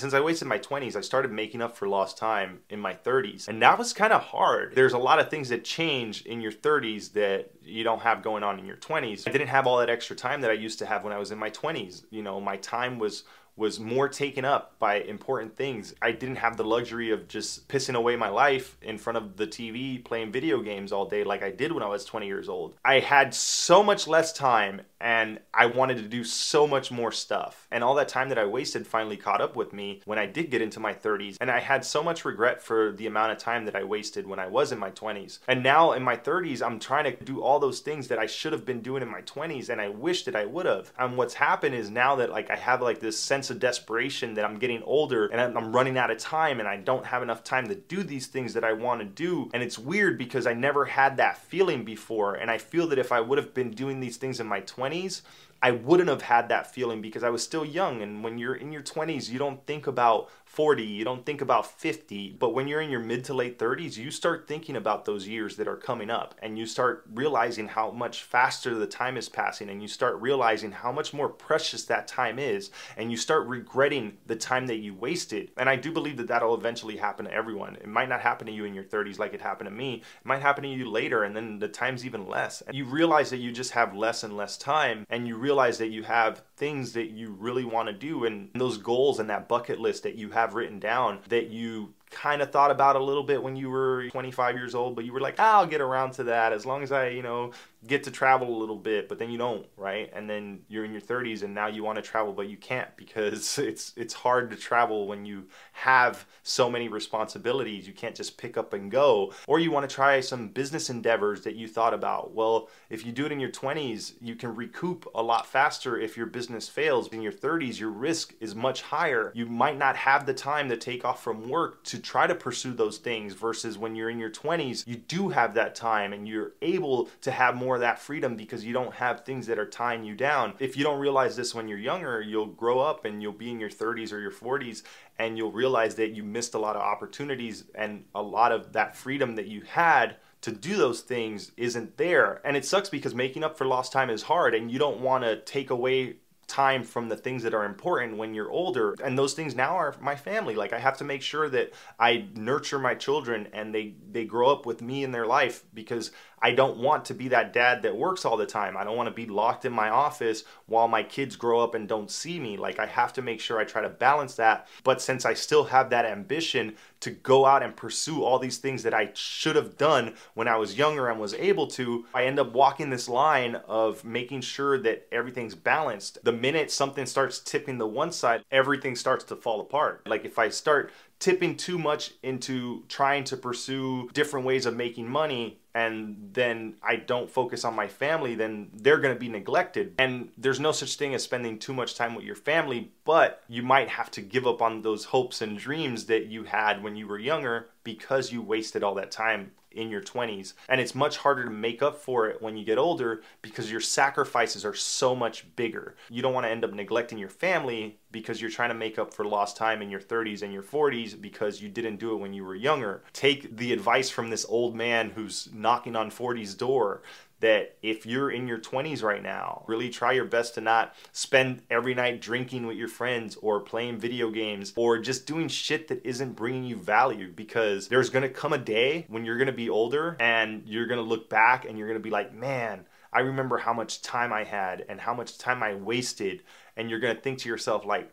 Since I wasted my 20s, I started making up for lost time in my 30s. And that was kind of hard. There's a lot of things that change in your 30s that you don't have going on in your 20s. I didn't have all that extra time that I used to have when I was in my 20s. You know, my time was was more taken up by important things. I didn't have the luxury of just pissing away my life in front of the TV playing video games all day like I did when I was 20 years old. I had so much less time and I wanted to do so much more stuff. And all that time that I wasted finally caught up with me when I did get into my 30s. And I had so much regret for the amount of time that I wasted when I was in my 20s. And now in my 30s, I'm trying to do all those things that I should have been doing in my 20s and I wish that I would have. And what's happened is now that like I have like this sense of desperation that I'm getting older and I'm running out of time and I don't have enough time to do these things that I want to do. And it's weird because I never had that feeling before. And I feel that if I would have been doing these things in my 20s, 20s, I wouldn't have had that feeling because I was still young. And when you're in your 20s, you don't think about 40, you don't think about 50. But when you're in your mid to late 30s, you start thinking about those years that are coming up and you start realizing how much faster the time is passing and you start realizing how much more precious that time is and you start regretting the time that you wasted. And I do believe that that'll eventually happen to everyone. It might not happen to you in your 30s like it happened to me. It might happen to you later and then the time's even less. And you realize that you just have less and less time and you realize that you have things that you really want to do and those goals and that bucket list that you have written down that you kind of thought about a little bit when you were 25 years old, but you were like, ah, I'll get around to that as long as I, you know, get to travel a little bit, but then you don't, right? And then you're in your 30s and now you want to travel, but you can't because it's it's hard to travel when you have so many responsibilities. You can't just pick up and go. Or you want to try some business endeavors that you thought about. Well, if you do it in your 20s, you can recoup a lot faster if your business fails. In your 30s, your risk is much higher. You might not have the time to take off from work to try to pursue those things versus when you're in your 20s, you do have that time and you're able to have more of that freedom because you don't have things that are tying you down. If you don't realize this when you're younger, you'll grow up and you'll be in your 30s or your 40s and you'll realize that you missed a lot of opportunities and a lot of that freedom that you had to do those things isn't there. And it sucks because making up for lost time is hard and you don't want to take away time from the things that are important when you're older and those things now are my family like i have to make sure that i nurture my children and they they grow up with me in their life because I don't want to be that dad that works all the time. I don't want to be locked in my office while my kids grow up and don't see me. Like, I have to make sure I try to balance that. But since I still have that ambition to go out and pursue all these things that I should have done when I was younger and was able to, I end up walking this line of making sure that everything's balanced. The minute something starts tipping the one side, everything starts to fall apart. Like, if I start tipping too much into trying to pursue different ways of making money and then I don't focus on my family, then they're to be neglected. And there's no such thing as spending too much time with your family, but you might have to give up on those hopes and dreams that you had when you were younger because you wasted all that time in your 20s. And it's much harder to make up for it when you get older because your sacrifices are so much bigger. You don't want to end up neglecting your family because you're trying to make up for lost time in your 30s and your 40s because you didn't do it when you were younger. Take the advice from this old man who's knocking on 40's door that if you're in your 20s right now, really try your best to not spend every night drinking with your friends or playing video games or just doing shit that isn't bringing you value because there's to come a day when you're to be older and you're to look back and you're to be like, man, I remember how much time I had and how much time I wasted. And you're to think to yourself, like,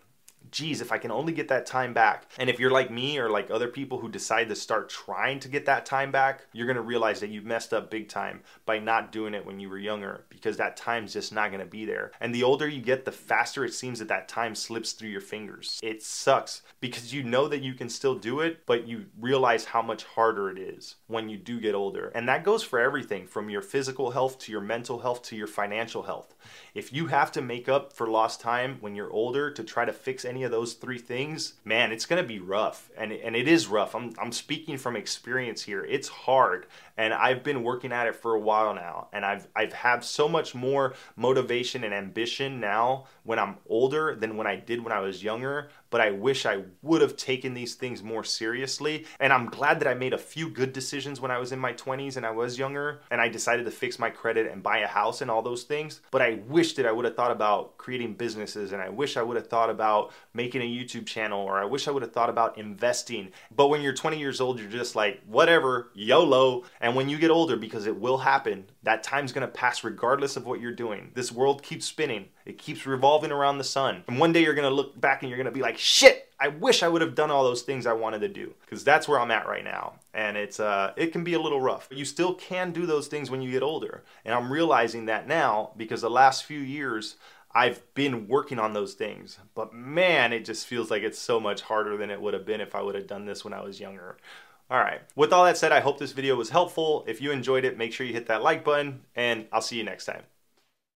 geez, if I can only get that time back. And if you're like me or like other people who decide to start trying to get that time back, you're to realize that you've messed up big time by not doing it when you were younger because that time's just not to be there. And the older you get, the faster it seems that that time slips through your fingers. It sucks because you know that you can still do it, but you realize how much harder it is when you do get older. And that goes for everything from your physical health to your mental health to your financial health. If you have to make up for lost time when you're older to try to fix any of those three things, man, it's going to be rough. And, and it is rough. I'm, I'm speaking from experience here. It's hard. And I've been working at it for a while now. And I've, I've had so much more motivation and ambition now when I'm older than when I did when I was younger. But I wish I would have taken these things more seriously. And I'm glad that I made a few good decisions when I was in my 20s and I was younger and I decided to fix my credit and buy a house and all those things. But I wish that I would have thought about creating businesses and I wish I would have thought about making a YouTube channel or I wish I would have thought about investing. But when you're 20 years old, you're just like, whatever, YOLO. And when you get older, because it will happen, that time's gonna pass regardless of what you're doing. This world keeps spinning. It keeps revolving around the sun. And one day you're gonna look back and you're gonna be like, shit, I wish I would have done all those things I wanted to do. Because that's where I'm at right now. And it's uh it can be a little rough. But you still can do those things when you get older. And I'm realizing that now because the last few years I've been working on those things. But man, it just feels like it's so much harder than it would have been if I would have done this when I was younger. All right. With all that said, I hope this video was helpful. If you enjoyed it, make sure you hit that like button, and I'll see you next time.